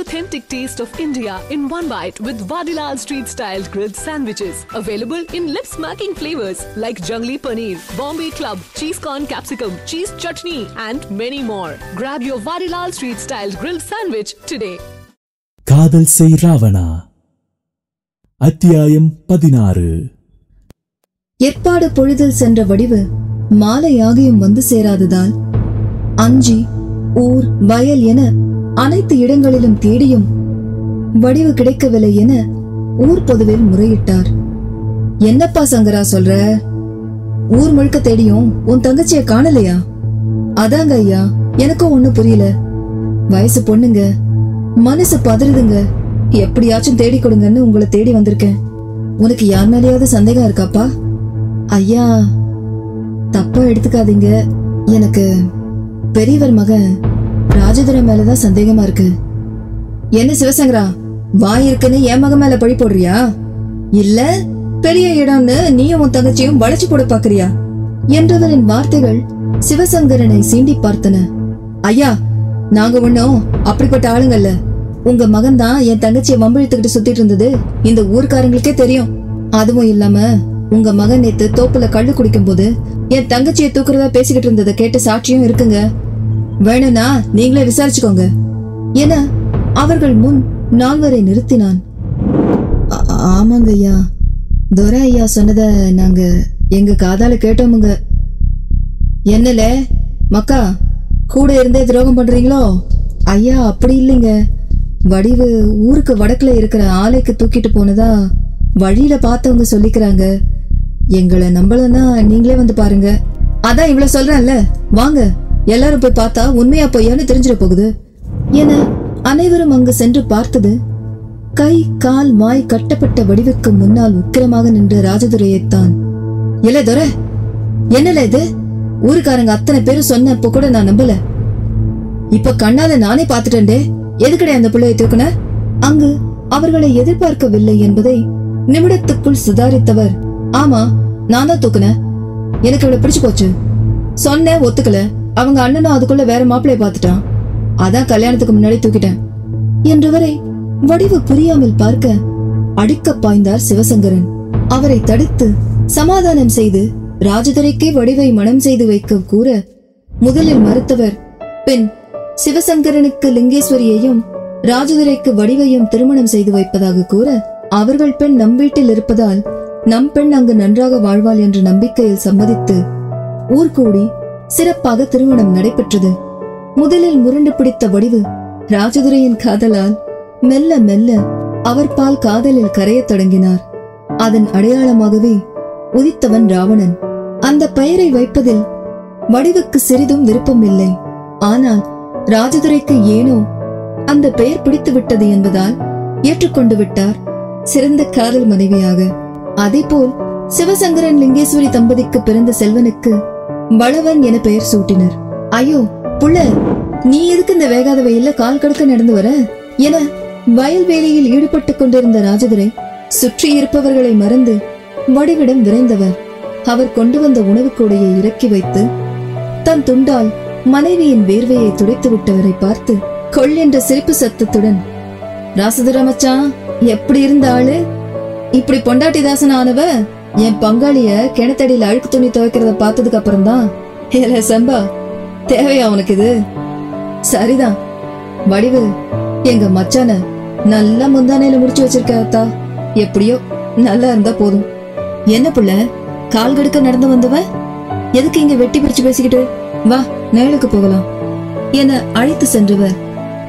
authentic taste of India in one bite with Vadilal Street Style grilled sandwiches. Available in lip smacking flavors like Jungli Paneer, Bombay Club, Cheese Corn Capsicum, Cheese Chutney, and many more. Grab your Vadilal Street Style grilled sandwich today. காதல் செய் ராவணா அத்தியாயம் பதினாறு ஏற்பாடு பொழுதில் சென்ற வடிவு மாலையாகியும் வந்து சேராததால் அஞ்சி ஊர் வயல் என அனைத்து இடங்களிலும் தேடியும் வடிவு கிடைக்கவில்லை என ஊர் பொதுவில் முறையிட்டார். என்னப்பா சங்கரா சொல்ற? ஊர் முழுக்க தேடியும் உன் தங்கச்சிய காணலையா? அதாங்க ஐயா எனக்கும் ஒண்ணு புரியல. வயசு பொண்ணுங்க மனசு பதறுதுங்க. எப்படியாச்சும் தேடி கொடுங்கன்னு உங்களை தேடி வந்திருக்கேன். உனக்கு யார் மேலேயாவது சந்தேகம் இருக்காப்பா? ஐயா தப்பா எடுத்துக்காதீங்க. எனக்கு பெரியவர் மகன் ராஜதுரை மேலதான் சந்தேகமா இருக்கு. என்ன சிவசங்கரா வாய் இருக்குன்னு என் மகன் மேல பழி போடுறியா? இல்ல பெரிய இடம்னு நீயும் உன் தங்கச்சியும் வளைச்சு போட பாக்குறியா? என்றவரின் வார்த்தைகள் சிவசங்கரனை சீண்டி பார்த்தன. ஐயா நாங்க ஒண்ணும் அப்படிப்பட்ட ஆளுங்கல்ல. உங்க மகன் தான் என் தங்கச்சியை வம்பிழுத்துக்கிட்டு சுத்திட்டு இருந்தது. இந்த ஊர்க்காரங்களுக்கே தெரியும். அதுவும் இல்லாம உங்க மகன் நேத்து தோப்புல கள்ளு குடிக்கும் போது என் தங்கச்சியை தூக்குறதா பேசிக்கிட்டு இருந்ததை கேட்ட சாட்சியும் இருக்குங்க. வேணும்னா நீங்களே விசாரிச்சுக்கோங்க. என அவர்கள் முன் நால்வரை நிறுத்தினான். ஆமாங்க ஐயா. துரை ஐயா சொன்னதை நாங்க எங்க காதால கேட்டோமுங்க. என்னல மக்கா கூட இருந்தே துரோகம் பண்றீங்களோ? ஐயா அப்படி இல்லைங்க. வடிவு ஊருக்கு வடக்குல இருக்கிற ஆலைக்கு தூக்கிட்டு போனதா வழியில பார்த்தவங்க சொல்லிக்கிறாங்க. எங்களை நம்பலன்னா நீங்களே வந்து பாருங்க. அதான் இவ்வளவு சொல்றேன்ல. வாங்க. எல்லாரும் போய் பார்த்தா உண்மையா பொய்யான்னு தெரிஞ்சிட போகுது. என அனைவரும் அங்கு சென்று பார்த்தது. கை கால் மாய் கட்டப்பட்ட வடிவுக்கு முன்னால் உக்கிரமாக நின்ற ராஜதுரையைத்தான். இல்ல துரை என்னல இது? ஊருக்காரங்க அத்தனை பேரும் சொன்னப்போ கூட நான் நம்பல. இப்ப கண்ணால நானே பாத்துட்டேன்டே எதுக்கடே அந்த பிள்ளையை தூக்குன? அங்கு அவர்களை எதிர்பார்க்கவில்லை என்பதை நிமிடத்துக்குள் சுதாரித்தவர் ஆமா நான் தான் தூக்குனேன். எனக்கு இவளை பிடிச்சு போச்சு. சொன்னேன் ஒத்துக்கல. அவங்க அண்ணனும் அதுக்குள்ள வேற மாப்பிளைய பார்த்துட்டான். அதான் கல்யாணத்துக்கு முன்னாடி தூக்கிட்டேன். என்றவரை வடிவு புரியாமல் பார்க்க அடிக்க பாய்ந்தார் சிவசங்கரன். அவரை தடுத்து சமாதானம் செய்து ராஜதுரைக்கே வடிவை மனம் செய்து வைக்க கூற முதலில் மறுத்தவர் பின் சிவசங்கரனுக்கு லிங்கேஸ்வரியையும் ராஜதுரைக்கு வடிவையும் திருமணம் செய்து வைப்பதாக கூற அவர்கள் பெண் நம் வீட்டில் இருப்பதால் நம் பெண் அங்கு நன்றாக வாழ்வாள் என்ற நம்பிக்கையில் சம்மதித்து ஊர்கூடி சிறப்பாக திருமணம் நடைபெற்றது. முதலில் முரண்டு பிடித்த வடிவு ராஜதுரையின் காதலால் மெல்ல மெல்ல அவர் பால் காதலில் கரையத் தொடங்கினார். அதன் அடையாளமாகவே உதித்தவன் ராவணன். அந்த பெயரை வைப்பதில் வடிவுக்கு சிறிதும் விருப்பமில்லை. ஆனால் ராஜதுரைக்கு ஏனோ அந்த பெயர் பிடித்து விட்டது என்பதால் ஏற்றுக்கொண்டு விட்டார் சிறந்த காதல் மனைவியாக. அதேபோல் சிவசங்கரன் லிங்கேஸ்வரி தம்பதிக்கு பிறந்த செல்வனுக்கு வளவன் என பெயர் சூட்டினர். ஐயோ புள்ள நீ எதுக்கு இந்த வேகாத வெயில்ல கால் கடுக்க நடந்து வர என வயல்வேலையில் ஈடுபட்டுக் கொண்டிருந்த ராஜதுரை சுற்றி இருப்பவர்களை மறந்து வடிவிடம் விரைந்தவர். அவர் கொண்டு வந்த உணவு கூடையை இறக்கி வைத்து தன் துண்டால் மனைவியின் வேர்வையை துடைத்து விட்டவரை பார்த்து கொள் என்ற சிரிப்பு சத்தத்துடன் ராசதுர மச்சான் எப்படி இருந்த ஆளு? இப்படி பொண்டாட்டி தாசன் ஆனவ என் பங்காளிய கிணத்தடியில அழுக்கு துணி துவைக்கிறத பார்த்ததுக்கு அப்புறம் தான் ஏல சம்பா தேவையா உனக்கு இது? சரிதான். வடிவு எங்க மச்சான நல்லா முந்தானையில முடிச்சு வச்சிருக்க அத்தா. எப்படியோ நல்லா இருந்தா போதும். என்ன புள்ள கால் கடுக்க நடந்து வந்தவ? எதுக்கு இங்க வெட்டி பிரிச்சு பேசிக்கிட்டு? வா நேளுக்கு போகலாம். என அழைத்து சென்றவர்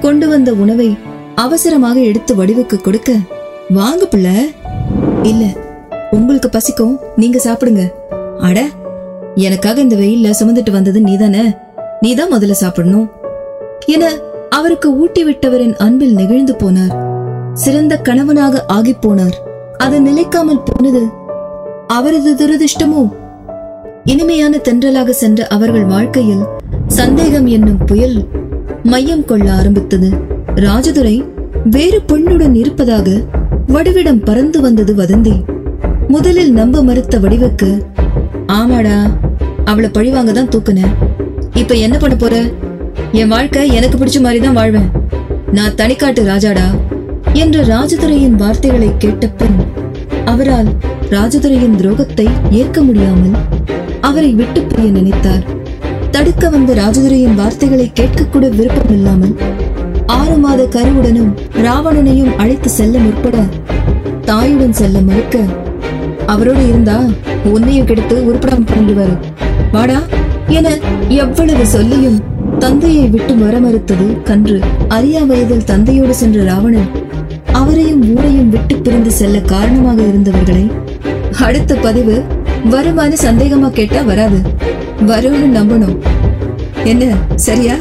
கொண்டு வந்த உணவை அவசரமாக எடுத்து வடிவுக்கு கொடுக்க வாங்க புள்ள. இல்ல உங்களுக்கு பசிக்கும் நீங்க சாப்பிடுங்க. அட எனக்காக இந்த வெயில்ல சுமந்துட்டு வந்தது நீதானே? நீதான் முதல்ல சாப்பிடணும். என அவருக்கு ஊட்டி விட்டவரின் அன்பில் நெகிழ்ந்து போனார். சிறந்த கணவனாக ஆகிப் போனார். அது நிலைக்காமல் போனது அவரது துரதிருஷ்டமோ இனிமையான தென்றலாக சென்ற அவர்கள் வாழ்க்கையில் சந்தேகம் என்னும் புயல் மையம் கொள்ள ஆரம்பித்தது. ராஜதுரை வேறு பெண்ணுடன் இருப்பதாக வடிவிடம் பறந்து வந்தது வதந்தி. முதலில் நம்ப மறுத்த வடிவுக்கு ஆமாடா அவளை பழிவாங்க தான் தூக்குனேன் இப்ப என்ன பண்ண போற? என் வாழ்க்கை எனக்கு பிடிச்ச மாதிரி தான் வாழ்வேன். நான் தனிக்காட்டு ராஜாடா என்ற ராஜதுரையின் வார்த்தைகளை கேட்ட பின் அவரால் ராஜதுரையின் துரோகத்தை ஏற்க முடியாமல் அவரை விட்டு பிரிய நினைத்தார். தடுக்க வந்த ராஜதுரையின் வார்த்தைகளை கேட்கக்கூட விருப்பமில்லாமல் ஆறு மாத கருவுடனும் ராவணனையும் அழைத்து செல்ல முற்பட தாயுடன் செல்ல மறுக்க அவரோடு இருந்தா உன்னையும் கெடுத்து உருப்படாம பண்ணிடுவாரு வாடா என எவ்வளவு சொல்லியும் தந்தையை விட்டு வர மறுத்தது கன்று. அரியா வயதில் தந்தையோடு சென்ற ராவணன் அவரையும் ஊரையும் விட்டு பிரிந்து செல்ல காரணமாக இருந்தவர்களை அடுத்த பதிவு வருமானு சந்தேகமா கேட்டா வராது. வரும்னு நம்பணும். என்ன சரியா?